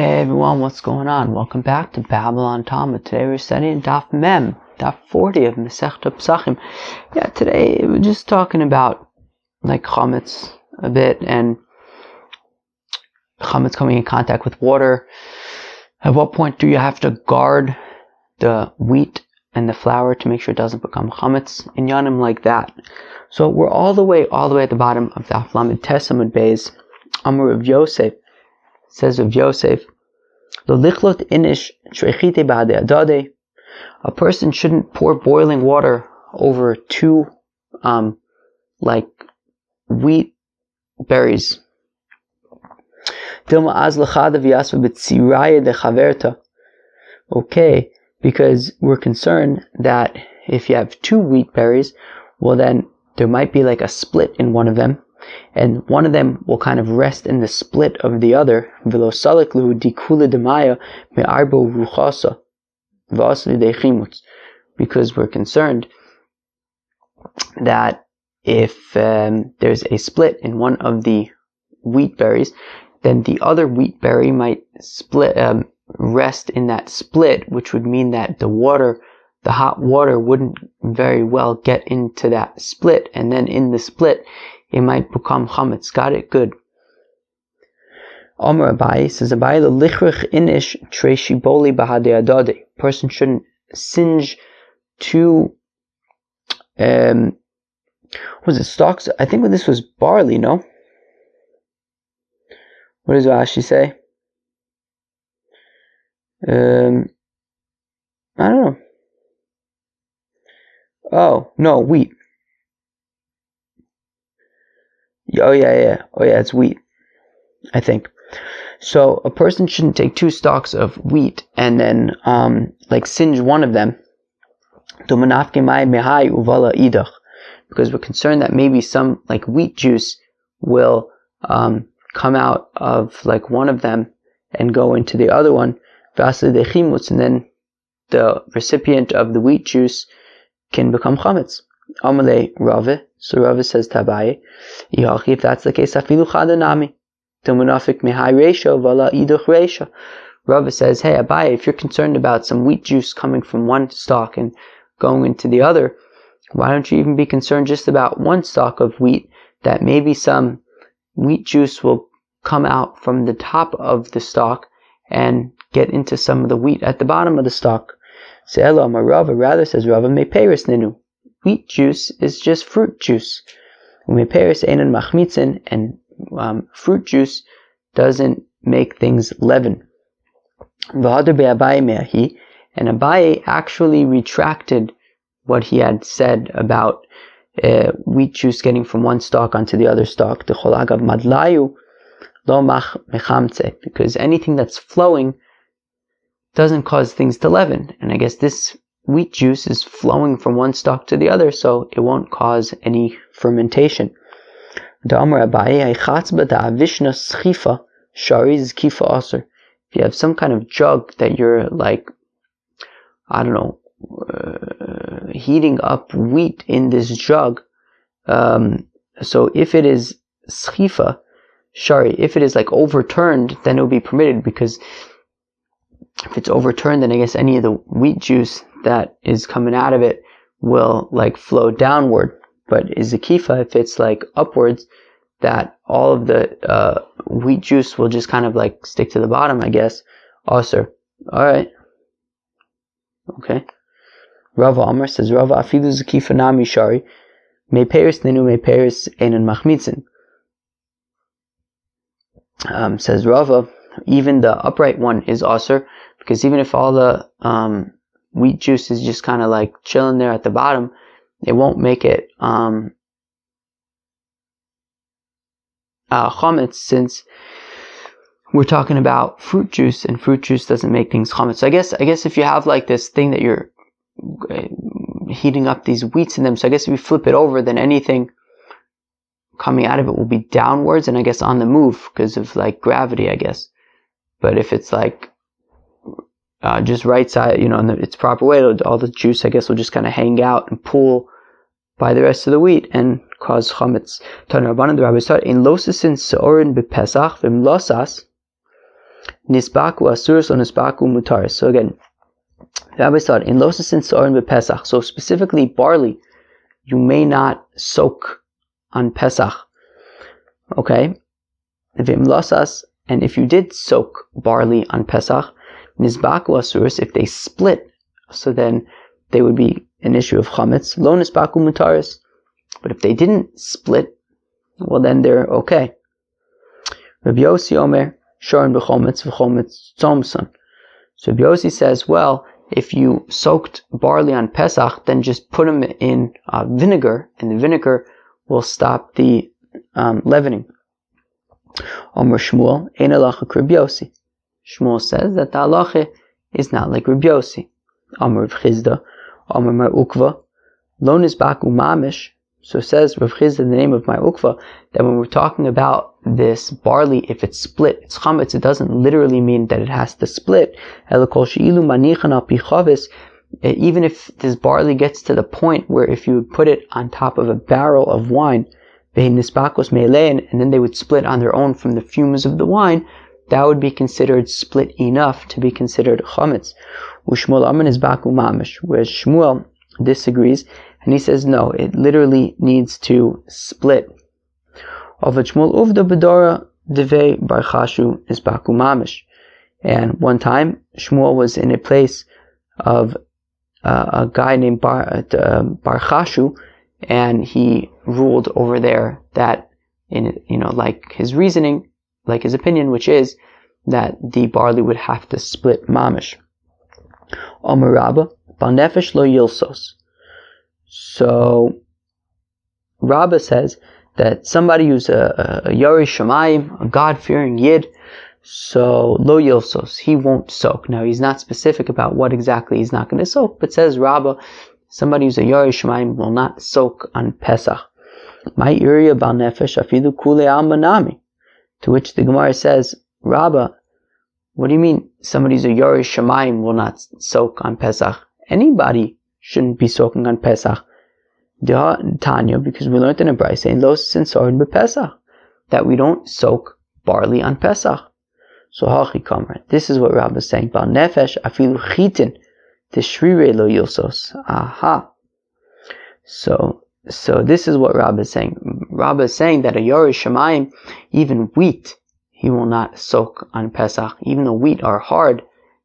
Hey everyone, what's going on? Welcome back to Babylon Talmud. Today we're studying Daf Mem, Daf 40 of Masechta Pesachim. Yeah, today we're just talking about like chametz a bit and chametz coming in contact with water. At what point do you have to guard the wheat and the flour to make sure it doesn't become chametz in yanim like that? So we're all the way, all the way at the bottom of Daf Lamed Tesamud Beis, Amr Rav Yosef says Rav Yosef. A person shouldn't pour boiling water over two, um, like wheat berries. Okay, because we're concerned that if you have two wheat berries, well then there might be like a split in one of them, and one of them will kind of rest in the split of the other. Because we're concerned that if um, there's a split in one of the wheat berries, then the other wheat berry might split um, rest in that split, which would mean that the water, the hot water, wouldn't very well get into that split, and then in the split, it might become chametz. Got it? Good. Omer Abai says Abai the lichrich inish treshiboli bahade adode. Person shouldn't singe two um was it stalks? I think this was barley, no? What does Rashi say? Um I don't know. Oh, no, wheat. Oh yeah, yeah. Oh yeah, it's wheat. I think. So a person shouldn't take two stalks of wheat and then um, like singe one of them. Because we're concerned that maybe some like wheat juice will um, come out of like one of them and go into the other one. And then the recipient of the wheat juice can become chametz. Amalei Rave. So Rava says Tabaye. If that's the case, afilu chadanami. Tumunafik mihai resha vala iduch resha. Rava says, hey Abaye, if you're concerned about some wheat juice coming from one stalk and going into the other, why don't you even be concerned just about one stalk of wheat that maybe some wheat juice will come out from the top of the stalk and get into some of the wheat at the bottom of the stalk. Se'elo Rava rather says Rava me peris ninu wheat juice is just fruit juice. Umeperis einan machmitzin, and um, fruit juice doesn't make things leaven. And Abaye actually retracted what he had said about uh, wheat juice getting from one stalk onto the other stalk. madlayu lo mach mechamtze, because anything that's flowing doesn't cause things to leaven. And I guess this wheat juice is flowing from one stalk to the other, so it won't cause any fermentation. If you have some kind of jug that you're like, I don't know, uh, heating up wheat in this jug, um, so if it is schifa, shari, if it is like overturned, then it will be permitted because if it's overturned, then I guess any of the wheat juice that is coming out of it will like flow downward. But is the kifa if it's like upwards, that all of the uh, wheat juice will just kind of like stick to the bottom, I guess. Also, all right, okay. Rava Amr says Rava afidu zakifa nami shari me peris ninu me peris enan machmitzin. Um, says Rava, even the upright one is also because even if all the um, wheat juice is just kind of like chilling there at the bottom, it won't make it um, uh, chametz since we're talking about fruit juice and fruit juice doesn't make things chametz. So I guess I guess if you have like this thing that you're uh, heating up these wheats in them, so I guess if you flip it over, then anything coming out of it will be downwards and I guess on the move because of like gravity, I guess. But if it's like uh, just right side, you know, in the, its proper way, all the juice, I guess, will just kind of hang out and pool by the rest of the wheat and cause chametz. Tana Rabbanan, the rabbi said, in losisin seorin bepesach vim losas nisbaku asuris or nisbaku mutaris. So again, the Rabbi said in losasin sorin Pesach. So specifically barley, you may not soak on Pesach. Okay, vim losas, and if you did soak barley on Pesach, nisbaku asuris, if they split, so then they would be an issue of chametz. Lo nisbaku mutaris, but if they didn't split, well then they're okay. Rabbi Yossi Omer, Shorin b'chometz v'chometz tzomson. So Rabbi Yossi says, well, if you soaked barley on Pesach, then just put them in uh, vinegar, and the vinegar will stop the um, leavening. Omer Shmuel, ein halacha Rabbi. Shmuel says that the halacha is not like Rabbi. Omer Rav Chisda, Omer Mar Ukva, lo nizbaku mamish, so says Rav Chisda the name of Mar Ukva that when we're talking about this barley, if it's split, it's chametz, it doesn't literally mean that it has to split. Even if this barley gets to the point where if you put it on top of a barrel of wine, and then they would split on their own from the fumes of the wine, that would be considered split enough to be considered chametz. Whereas Shmuel disagrees and he says, no, it literally needs to split. Of Shmuel uvda bedora deve barchashu is baku mamish. And one time, Shmuel was in a place of uh, a guy named Bar, uh, Barchashu, and he ruled over there that, in you know, like his reasoning, like his opinion, which is that the barley would have to split mamish. Omer Rabba, Balnefesh lo yilsos. So Rabbah says that somebody who's a, a Yari Shemaim, a God-fearing Yid, so lo yilsos, he won't soak. Now he's not specific about what exactly he's not going to soak, but says Rabbah, somebody who's a Yari Shemaim will not soak on Pesach. My area bal nefesh afidu kule al manami. To which the Gemara says, Rabbah, what do you mean somebody who's a Yari Shemaim will not soak on Pesach? Anybody shouldn't be soaking on Pesach. Tanya, because we learned in a Brisa in Los Sensorin Pesach that we don't soak barley on Pesach. So hachi kamer. This is what Rabbah is saying. Bal nefesh afilu chitin tishrire lo yosos. Aha. So so this is what Rabbah is saying. Rabbah is saying that a Yorish Shemayim, even wheat, he will not soak on Pesach. Even though wheat are hard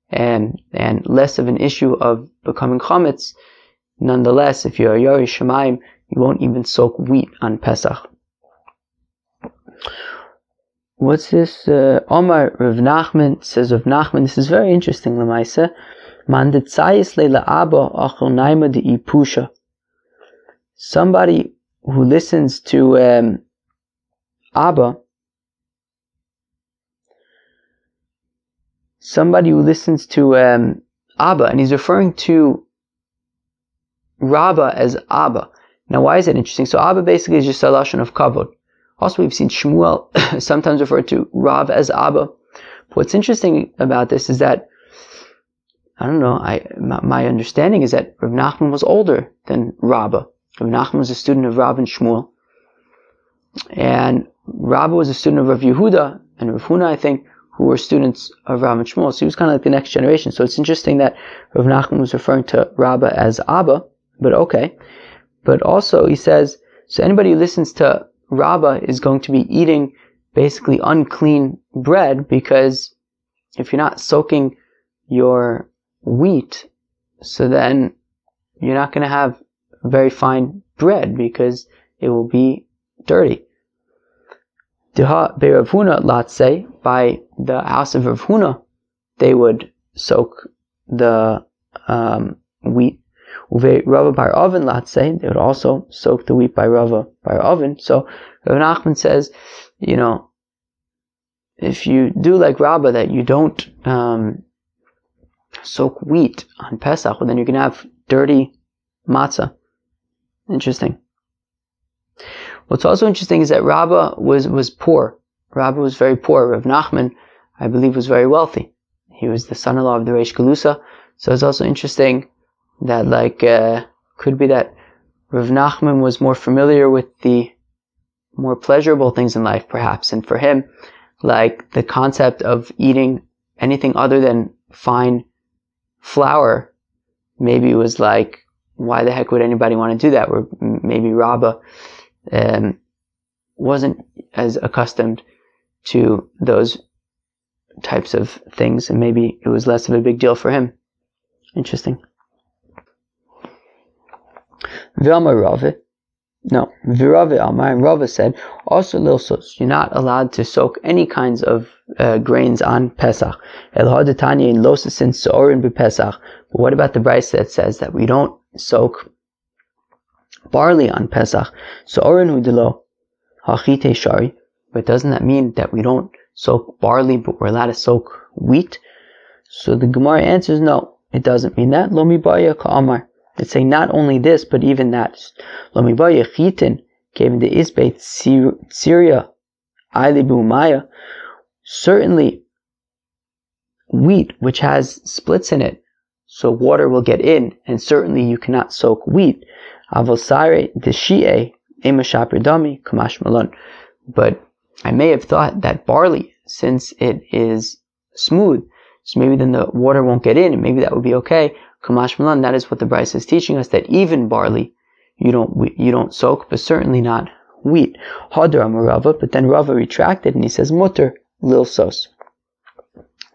and and less of an issue of becoming chametz. Nonetheless, if you're a Yari Shemaim, you won't even soak wheat on Pesach. What's this? Uh, Omar Rav Nachman says of Nachman. This is very interesting. Lemaisa, Somebody who listens to um, Abba somebody who listens to um, Abba, and he's referring to Rabba as Abba. Now, why is that interesting? So, Abba basically is just a lashon of kavod. Also, we've seen Shmuel sometimes refer to Rav as Abba. But what's interesting about this is that I don't know. I my, my understanding is that Rav Nachman was older than Rabba. Rav Nachman was a student of Rav and Shmuel, and Rabba was a student of Rav Yehuda and Rav Huna, I think, who were students of Rav and Shmuel. So he was kind of like the next generation. So it's interesting that Rav Nachman was referring to Rabba as Abba, but okay. But also he says, so anybody who listens to Rabba is going to be eating basically unclean bread because if you're not soaking your wheat, so then you're not going to have very fine bread because it will be dirty. Deha Rav Huna, let's say, by the house of Rav Huna, they would soak the um, wheat. Uve Rava Bar Oven, say, they would also soak the wheat by Rava Bar Oven. So Rav Nachman says, you know, if you do like Rabba, that you don't um, soak wheat on Pesach, well, then you're going to have dirty matzah. Interesting. What's also interesting is that Rabba was, was poor. Rabba was very poor. Rav Nachman, I believe, was very wealthy. He was the son-in-law of the Reish Galusa. So it's also interesting that, like, uh, could be that Rav Nachman was more familiar with the more pleasurable things in life, perhaps. And for him, like, the concept of eating anything other than fine flour, maybe was like, why the heck would anybody want to do that? Or maybe Rabbah um, wasn't as accustomed to those types of things, and maybe it was less of a big deal for him. Interesting. No, Virave Rava said, also lilsos, you're not allowed to soak any kinds of uh, grains on Pesach. El hadatanya in Pesach. But what about the Brisa that says that we don't soak barley on Pesach? Sorin hudilo hachite shari. But doesn't that mean that we don't soak barley, but we're allowed to soak wheat? So the Gemara answers no, it doesn't mean that. Lomi baya ka'amar. It's saying not only this, but even that. Lomibaya chitin gave the isbeit Syria Maya. Certainly, wheat which has splits in it, so water will get in, and certainly you cannot soak wheat. Avosare deshie emashapridami kamash malon. But I may have thought that barley, since it is smooth, so maybe then the water won't get in, and maybe that would be okay. Kamash Malan, that is what the Brisa is teaching us, that even barley, you don't, you don't soak, but certainly not wheat. But then Rava retracted and he says, Mutter lil sos.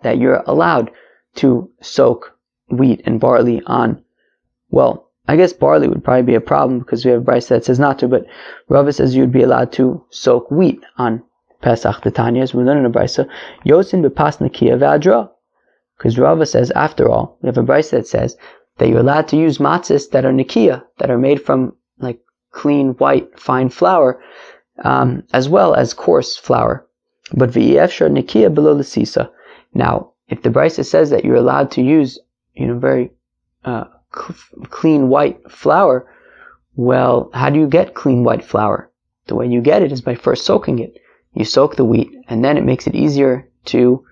That you're allowed to soak wheat and barley on, well, I guess barley would probably be a problem because we have a Bryce that says not to, but Rava says you'd be allowed to soak wheat on Pesach the Tanya, learn in the Brisa. Yosin bepasnakia v'adra. Because Rava says, after all, we have a Brisa that says that you're allowed to use matzahs that are nikia, that are made from like clean, white, fine flour, um, as well as coarse flour. But v'yefshar nikia below the sisa. Now, if the Brisa says that you're allowed to use, you know, very uh, cl- clean white flour, well, how do you get clean white flour? The way you get it is by first soaking it. You soak the wheat, and then it makes it easier to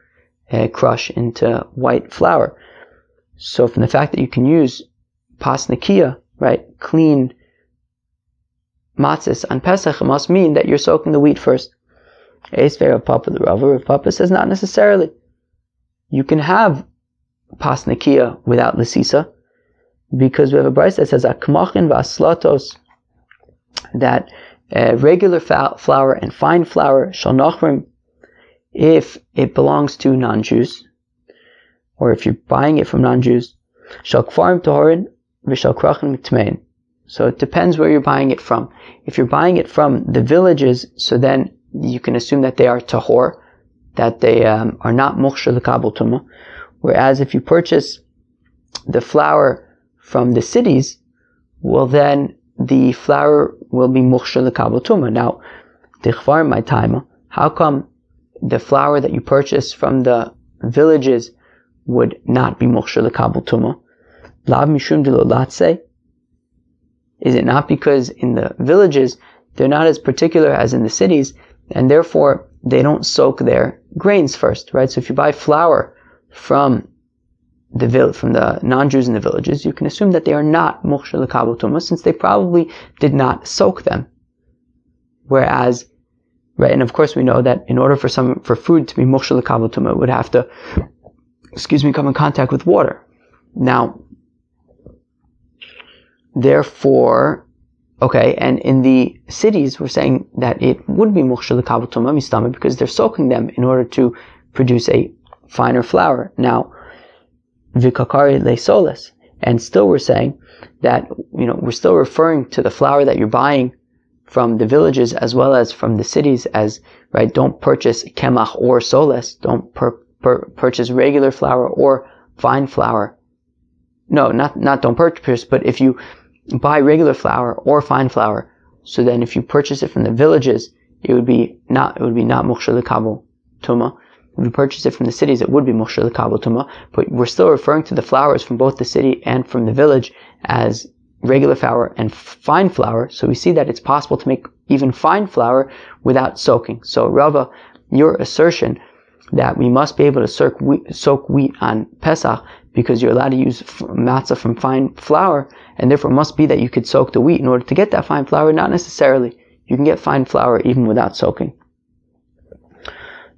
uh, crush into white flour. So from the fact that you can use pasnikia, right, clean matzahs on Pesach, must mean that you're soaking the wheat first. Esver Papa the Rava, Rav Papa says not necessarily. You can have pasnikia without lisisa, because we have a Brisa that says akmachin v'aslatos, that uh, regular flour and fine flour shall nachrim if it belongs to non-Jews, or if you're buying it from non-Jews, shall kfarim tohorin v'shal krachin mitmein. So it depends where you're buying it from. If you're buying it from the villages, so then you can assume that they are tahor, that they um, are not mukhshar l'kabel tuma. Whereas if you purchase the flour from the cities, well then the flour will be mukhshar l'kabel tuma. Now, tichvar my time. How come the flour that you purchase from the villages would not be moksha lekabel tuma. Lav mishum latse. Is it not because in the villages they're not as particular as in the cities, and therefore they don't soak their grains first, right? So if you buy flour from the from the non-Jews in the villages, you can assume that they are not moksha lekabel tuma, since they probably did not soak them. Whereas Right, and of course we know that in order for some for food to be mushal it would have to, excuse me, come in contact with water. Now, therefore, okay, and in the cities we're saying that it would be mushal mistama because they're soaking them in order to produce a finer flour. Now, vikakari le soles, and still we're saying that you know we're still referring to the flour that you're buying from the villages as well as from the cities as, right, don't purchase kemach or soles, don't per, per, purchase regular flour or fine flour. No, not, not don't purchase, but if you buy regular flour or fine flour, so then if you purchase it from the villages, it would be not, it would be not mukhshal tuma. If you purchase it from the cities, it would be mukhshal tuma, but we're still referring to the flowers from both the city and from the village as regular flour and fine flour. So we see that it's possible to make even fine flour without soaking. So Rava, your assertion that we must be able to soak wheat, soak wheat on Pesach because you're allowed to use matzah from fine flour, and therefore must be that you could soak the wheat in order to get that fine flour. Not necessarily. You can get fine flour even without soaking.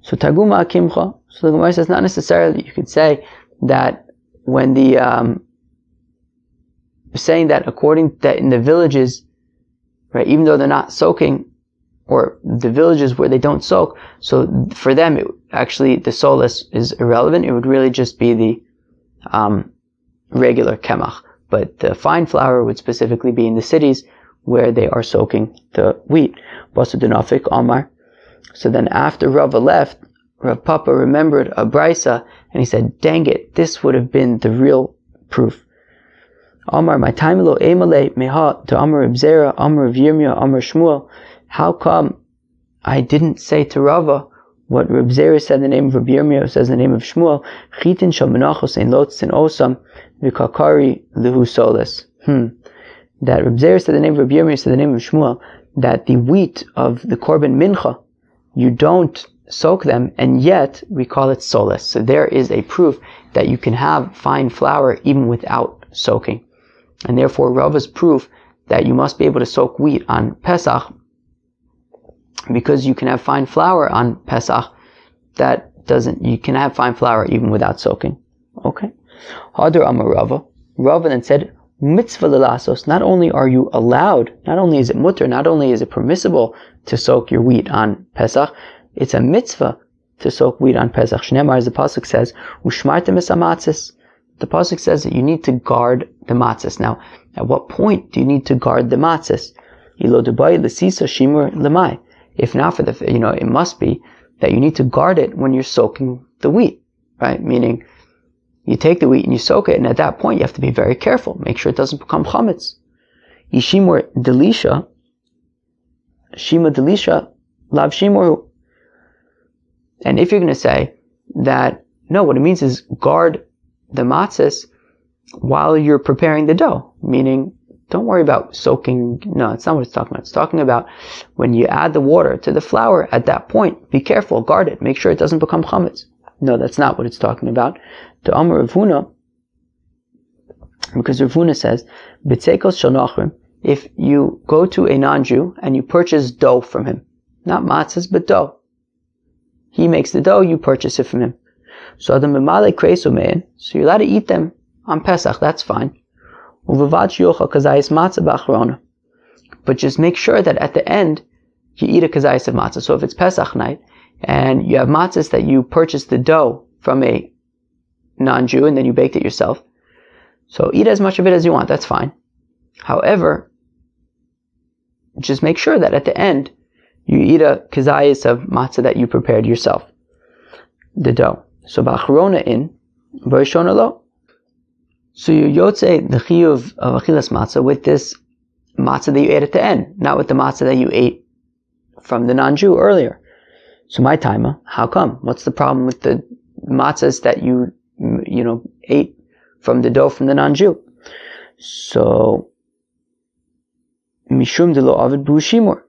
So Taguma Akimcha, So the Gemara says not necessarily. You could say that when the um, saying that according that in the villages, right, even though they're not soaking, or the villages where they don't soak, so for them, it, actually the solus is irrelevant. It would really just be the um, regular kemach. But the fine flour would specifically be in the cities where they are soaking the wheat. Basu Omar. So then after Rava left, Rav Papa remembered a brisa and he said, dang it, this would have been the real proof. Amar, my time lo emale meha to Amar Ibzera, Amar Yirmiyah, Amar Shmuel. How come I didn't say to Rava what Reb Zera said the name of Reb Yirmiyah says the name of Shmuel, Chitin shal menachos ein lotzin osam v'kakari luhu solis. Hmm. That Reb Zera said the name of Reb Yirmiyah said the name of Shmuel, that the wheat of the korban mincha, you don't soak them, and yet we call it solis. So there is a proof that you can have fine flour even without soaking. And therefore, Rava's proof that you must be able to soak wheat on Pesach, because you can have fine flour on Pesach, that doesn't, you can have fine flour even without soaking. Okay? Hadar Amar Rava. Then said, mitzvah lelasos, not only are you allowed, not only is it mutter, not only is it permissible to soak your wheat on Pesach, it's a mitzvah to soak wheat on Pesach. Shnemar, as the pasuk says, ushmartem es The pasuk says that you need to guard the matzahs. Now, at what point do you need to guard the matzahs? If not for the, you know, it must be that you need to guard it when you're soaking the wheat, right? Meaning, you take the wheat and you soak it, and at that point you have to be very careful. Make sure it doesn't become chametz. Yishimur delisha, shima delisha, lav shimur. And if you're going to say that, no, what it means is guard the matzahs while you're preparing the dough, meaning don't worry about soaking. No, it's not what it's talking about. It's talking about when you add the water to the flour at that point, be careful, guard it, make sure it doesn't become chametz. No, that's not what it's talking about. The Amr Rav Huna, because Rav Huna says, if you go to a non-Jew and you purchase dough from him, not matzahs, but dough. He makes the dough, you purchase it from him. So the memale kresumein, so you're allowed to eat them on Pesach, that's fine. But just make sure that at the end, you eat a kazayis of matzah. So if it's Pesach night, and you have matzahs that you purchased the dough from a non-Jew and then you baked it yourself. So eat as much of it as you want, that's fine. However, just make sure that at the end, you eat a kazayis of matzah that you prepared yourself. The dough. So ba'achrona in, b'rishona lo. So you yotze the chiyuv of achilas matzah with this matzah that you ate at the end, not with the matzah that you ate from the non-Jew earlier. So my timer, how come? What's the problem with the matzahs that you, you know, ate from the dough from the non-Jew? So, mishum de lo avid bushimor.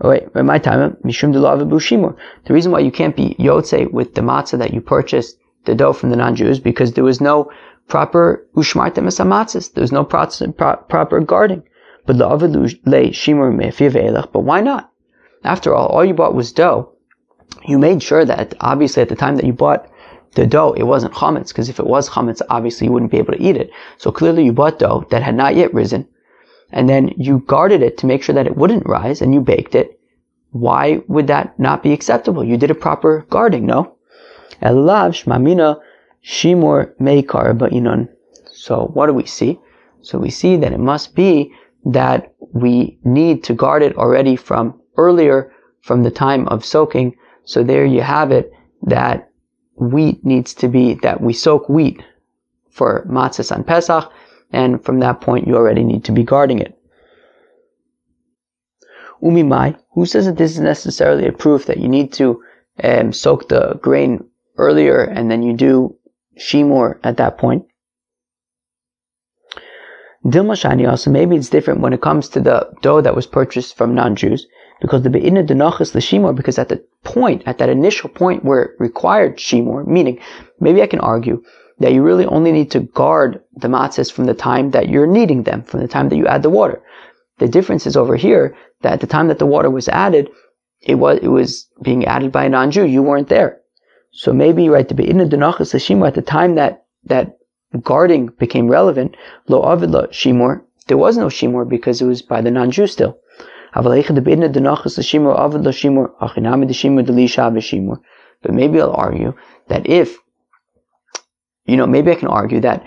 Wait, my time, mishum de. The reason why you can't be yotze with the matzah that you purchased the dough from the non-Jews because there was no proper ushmartem matzahs. There was no proper guarding. But shimor But why not? After all, all you bought was dough. You made sure that obviously at the time that you bought the dough, it wasn't chametz, because if it was chametz, obviously you wouldn't be able to eat it. So clearly you bought dough that had not yet risen, and then you guarded it to make sure that it wouldn't rise, and you baked it. Why would that not be acceptable? You did a proper guarding, no? Elav shmamina shimur meikar ba'inon. So what do we see? So we see that it must be that we need to guard it already from earlier from the time of soaking. So there you have it that wheat needs to be, that we soak wheat for matzahs on Pesach, and from that point you already need to be guarding it. Umimai, who says that this is necessarily a proof that you need to um, soak the grain earlier and then you do shimur at that point? Dilma Shani also, maybe it's different when it comes to the dough that was purchased from non-Jews, because the Be'ina Denachas Shimur, because at the point, at that initial point where it required Shimur, meaning, maybe I can argue that you really only need to guard the matzahs from the time that you're kneading them, from the time that you add the water. The difference is over here, that at the time that the water was added, it was it was being added by a non-Jew. You weren't there, so maybe right the be'idna denachas l'shimur at the time that that guarding became relevant. Lo avid lo shimur. There was no shimur because it was by the non-Jew still. But maybe I'll argue that if, you know, maybe I can argue that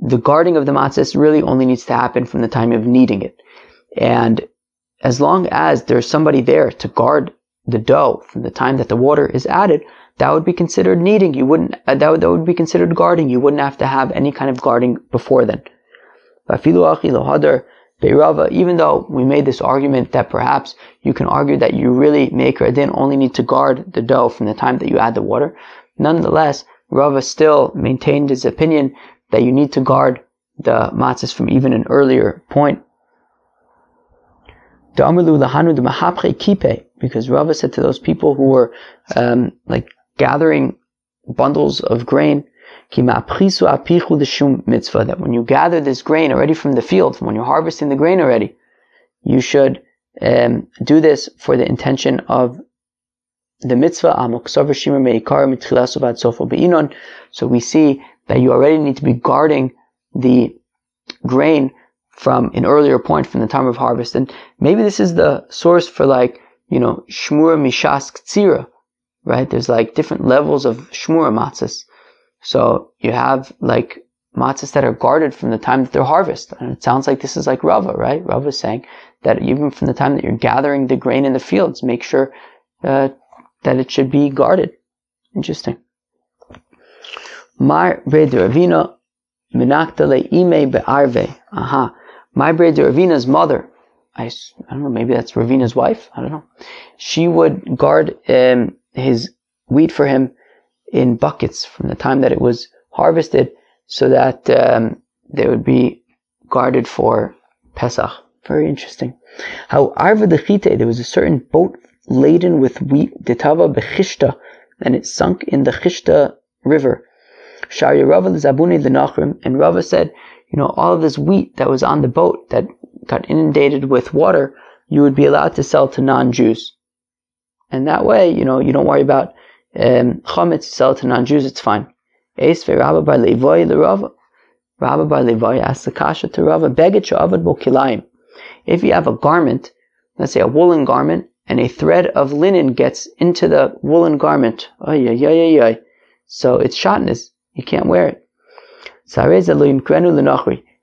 the guarding of the matzahs really only needs to happen from the time of kneading it. And as long as there's somebody there to guard the dough from the time that the water is added, that would be considered kneading. You wouldn't, uh, that, would, that would be considered guarding. You wouldn't have to have any kind of guarding before then. Even though we made this argument that perhaps you can argue that you really make or didn't only need to guard the dough from the time that you add the water, nonetheless, Rava still maintained his opinion that you need to guard the matzahs from even an earlier point. Because Rava said to those people who were um, like gathering bundles of grain, that when you gather this grain already from the field, when you're harvesting the grain already, you should um, do this for the intention of the mitzvah. Amok So we see that you already need to be guarding the grain from an earlier point from the time of harvest. And maybe this is the source for like, you know, shmur mishas ktsira, right? There's like different levels of shmur matzahs. So you have like matzahs that are guarded from the time that they're harvested. And it sounds like this is like Rava, right? Rava is saying that even from the time that you're gathering the grain in the fields, make sure uh, that it should be guarded. Interesting. Mar Ravina Minaktale Ime Be'arve. Aha. My Ravina's mother, I, I don't know, maybe that's Ravina's wife. I don't know. She would guard um, his wheat for him in buckets from the time that it was harvested so that um, they would be guarded for Pesach. Very interesting. How Arva Dechite, there was a certain boat laden with wheat, Detava Bechishta, and it sunk in the Chishta river. Shari Rava Zabuni Lenachrim, and Rava said, you know, all of this wheat that was on the boat that got inundated with water, you would be allowed to sell to non-Jews. And that way, you know, you don't worry about um, chametz, sell to non-Jews, it's fine. Eis Rabba bar Levoy Rava. Rabba bar Levoy asks the kasha to Rava, Begit she'avad bo kilayim. If you have a garment, let's say a woolen garment, and a thread of linen gets into the woolen garment, ay, ay, ay, ay, so it's shotness. You can't wear it.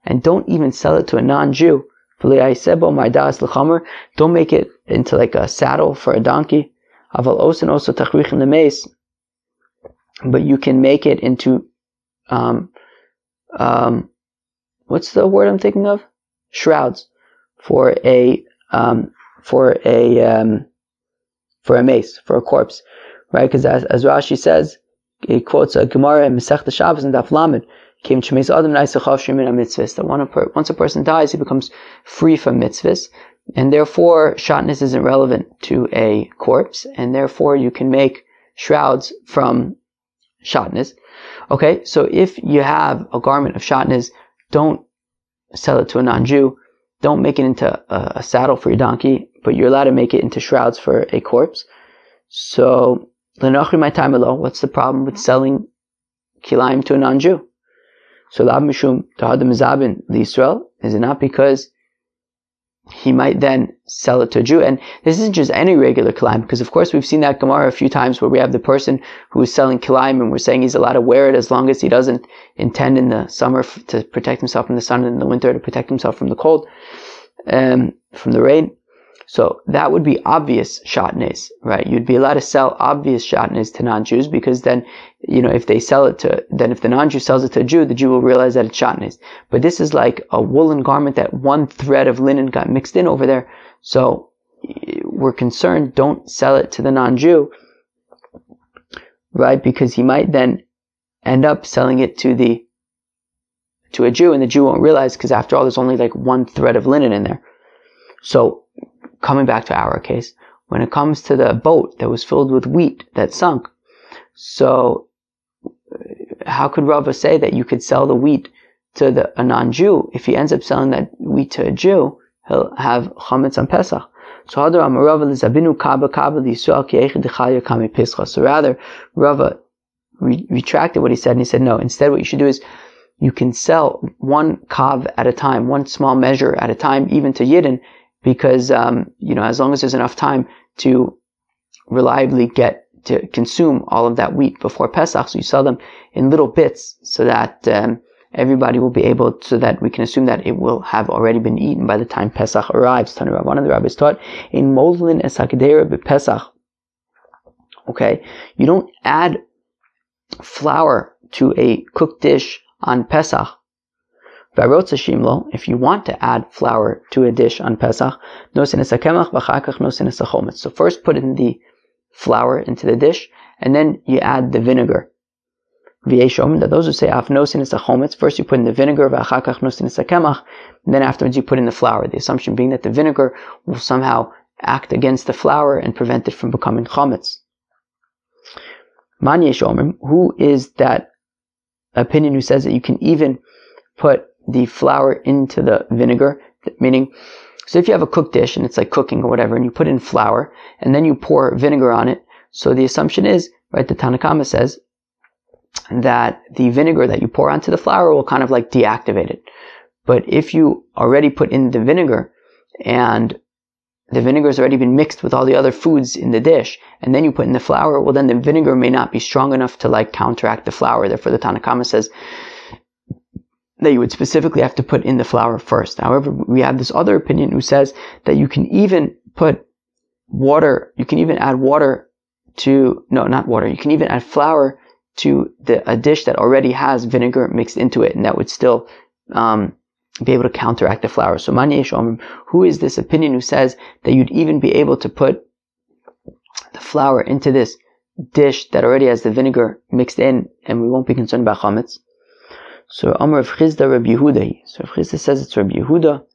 And don't even sell it to a non-Jew. Don't make it into like a saddle for a donkey. But you can make it into, um, um, what's the word I'm thinking of? Shrouds for a, um, for a, um, for a mace, for a corpse, right? Because as, as Rashi says, he quotes a Gemara in Masech Shabbos and Daf Lamed, came to Adam Nice that once a person dies, he becomes free from mitzvahs, and therefore shotness isn't relevant to a corpse, and therefore you can make shrouds from shotness. Okay, so if you have a garment of shotness, don't sell it to a non-Jew. Don't make it into a, a saddle for your donkey, but you're allowed to make it into shrouds for a corpse. So my time alone. What's the problem with selling kilayim to a non-Jew? So lav mishum tahad mizabin Israel is it not because he might then sell it to a Jew? And this isn't just any regular kilayim, because of course we've seen that Gemara a few times where we have the person who is selling kilayim and we're saying he's allowed to wear it as long as he doesn't intend in the summer to protect himself from the sun and in the winter to protect himself from the cold, um, from the rain. So that would be obvious shotnez, right? You'd be allowed to sell obvious shotnez to non-Jews because then, you know, if they sell it to, then if the non-Jew sells it to a Jew, the Jew will realize that it's shotnez. But this is like a woolen garment that one thread of linen got mixed in over there. So we're concerned, don't sell it to the non-Jew, right? Because he might then end up selling it to the, to a Jew and the Jew won't realize because after all, there's only like one thread of linen in there. So coming back to our case, when it comes to the boat that was filled with wheat that sunk, so uh, how could Rava say that you could sell the wheat to the, a non-Jew? If he ends up selling that wheat to a Jew, he'll have chametz on Pesach. So rather, Rava re- retracted what he said and he said, no, instead what you should do is you can sell one kav at a time, one small measure at a time, even to Yidden, because, um, you know, as long as there's enough time to reliably get to consume all of that wheat before Pesach, so you sell them in little bits so that um, everybody will be able, so that we can assume that it will have already been eaten by the time Pesach arrives. One of the rabbis taught in Molin Esakadera Pesach. Okay, you don't add flour to a cooked dish on Pesach. If you want to add flour to a dish on Pesach, so first put in the flour into the dish, and then you add the vinegar. Those who say first you put in the vinegar, and then afterwards you put in the flour. The assumption being that the vinegar will somehow act against the flour and prevent it from becoming chometz. Who is that opinion who says that you can even put the flour into the vinegar, meaning, so if you have a cooked dish and it's like cooking or whatever, and you put in flour and then you pour vinegar on it, so the assumption is, right, the Tanakama says that the vinegar that you pour onto the flour will kind of like deactivate it. But if you already put in the vinegar and the vinegar has already been mixed with all the other foods in the dish, and then you put in the flour, well then the vinegar may not be strong enough to like counteract the flour. Therefore the Tanakama says that you would specifically have to put in the flour first. However, we have this other opinion who says that you can even put water, you can even add water to, no, not water, you can even add flour to the, a dish that already has vinegar mixed into it, and that would still, um, be able to counteract the flour. So who is this opinion who says that you'd even be able to put the flour into this dish that already has the vinegar mixed in and we won't be concerned about chametz? So Amr of Chisda Rabbi Yehuda. So Chisda says it's Rabbi Yehuda.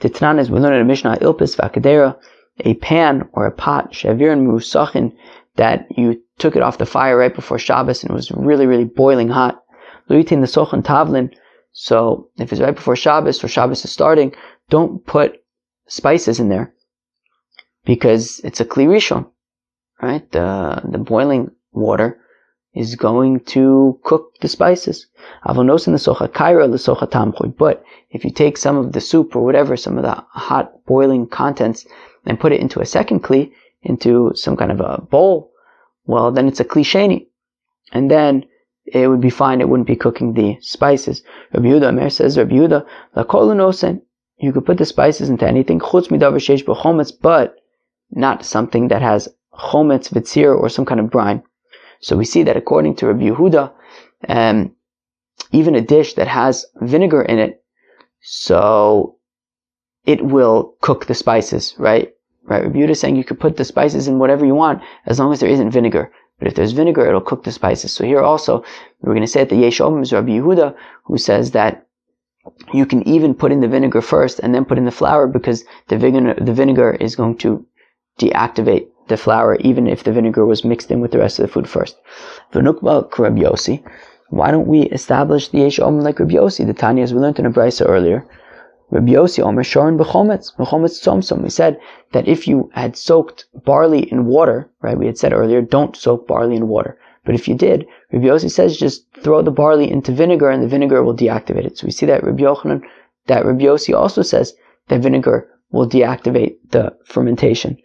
Titnan is we learn in the Mishnah Ilpis Vakadera, a pan or a pot, Shavirin Musachin, that you took it off the fire right before Shabbos and it was really, really boiling hot. Luitin the Sochan Tavlin, so if it's right before Shabbos or Shabbos is starting, don't put spices in there because it's a kli rishon, right? The the boiling water is going to cook the spices. But if you take some of the soup or whatever, some of the hot boiling contents, and put it into a second kli, into some kind of a bowl, well, then it's a kli sheni. And then it would be fine. It wouldn't be cooking the spices. Rabbi Yehuda Amer says, Rabbi Yehuda, la You could put the spices into anything, chutz midavar sheish but not something that has chometz, vitzir, or some kind of brine. So we see that according to Rabbi Yehuda, um, even a dish that has vinegar in it, so it will cook the spices, right? Right? Rabbi Yehuda is saying you could put the spices in whatever you want as long as there isn't vinegar. But if there's vinegar, it'll cook the spices. So here also, we're going to say that the Yesh is Rabbi Yehuda, who says that you can even put in the vinegar first and then put in the flour because the vinegar, the vinegar is going to deactivate the flour even if the vinegar was mixed in with the rest of the food first. Why don't we establish the Yesh Om like Rabbi Yossi? The Tanya, as we learned in a brisa earlier, Rabbi Yossi Omer Shorin b'chometz, b'chometz tzomsom. We said that if you had soaked barley in water, right, we had said earlier, don't soak barley in water. But if you did, Rabbi Yossi says just throw the barley into vinegar and the vinegar will deactivate it. So we see that Rabbi Yochanan, that Rabbi Yossi also says that vinegar will deactivate the fermentation.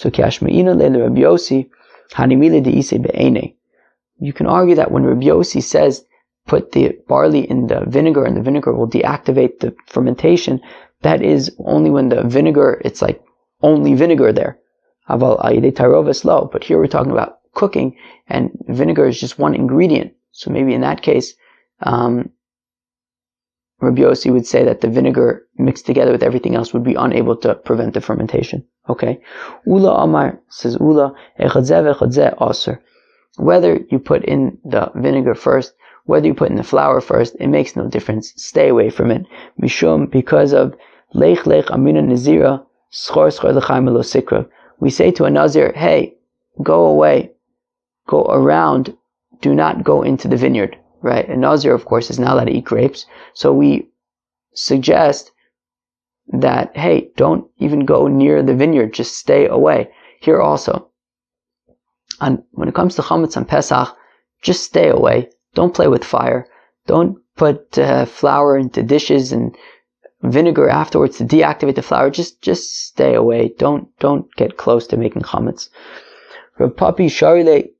So kashma'ina le Rabbi Yossi, hanimile de be'ene. You can argue that when Rabbi says put the barley in the vinegar and the vinegar will deactivate the fermentation. That is only when the vinegar, it's like only vinegar there. But here we're talking about cooking and vinegar is just one ingredient. So maybe in that case, um, Rabbi would say that the vinegar mixed together with everything else would be unable to prevent the fermentation. Okay. Ula Amar says Ula, aser. Whether you put in the vinegar first whether you put in the flour first, it makes no difference. Stay away from it. Mishum, because of lech lech amina nazira, sikra. We say to a nazir, hey, go away, go around, do not go into the vineyard. Right? A nazir, of course, is not allowed to eat grapes. So we suggest that, hey, don't even go near the vineyard, just stay away. Here also, and when it comes to chametz and Pesach, just stay away. Don't play with fire. Don't put uh, flour into dishes and vinegar afterwards to deactivate the flour. Just just stay away. Don't don't get close to making chametz. Rav Papi Sharile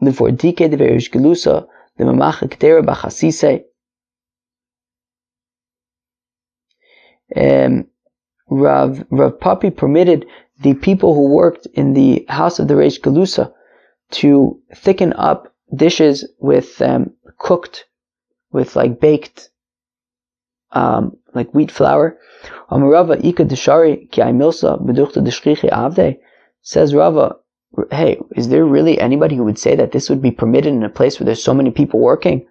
Livordike de Verish Gelusa the Mamach Kedera Bachasise. Um, Rav Rav Papi permitted the people who worked in the house of the Reish Galusa to thicken up dishes with um, cooked, with like baked, um, like wheat flour. Says Rava, hey, is there really anybody who would say that this would be permitted in a place where there's so many people working?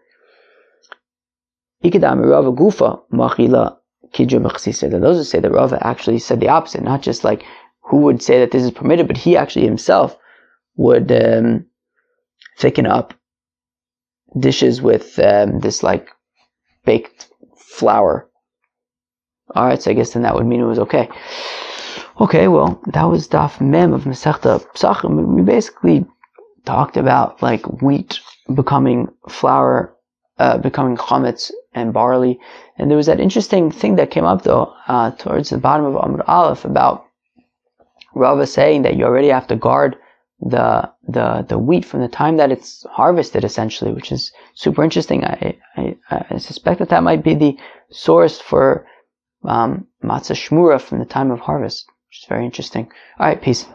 Those who say that Rava actually said the opposite, not just like who would say that this is permitted, but he actually himself would um, thicken up dishes with um, this like baked flour. All right, so I guess then that would mean it was okay. Okay, well, that was Daf Mem of Masechta Psachim. We basically talked about like wheat becoming flour, uh, becoming chametz and barley. And there was that interesting thing that came up though, uh, towards the bottom of Amud Aleph about Rava saying that you already have to guard the the the wheat from the time that it's harvested, essentially, which is super interesting. I I, I suspect that that might be the source for um, matzah shmura from the time of harvest, which is very interesting. All right, peace.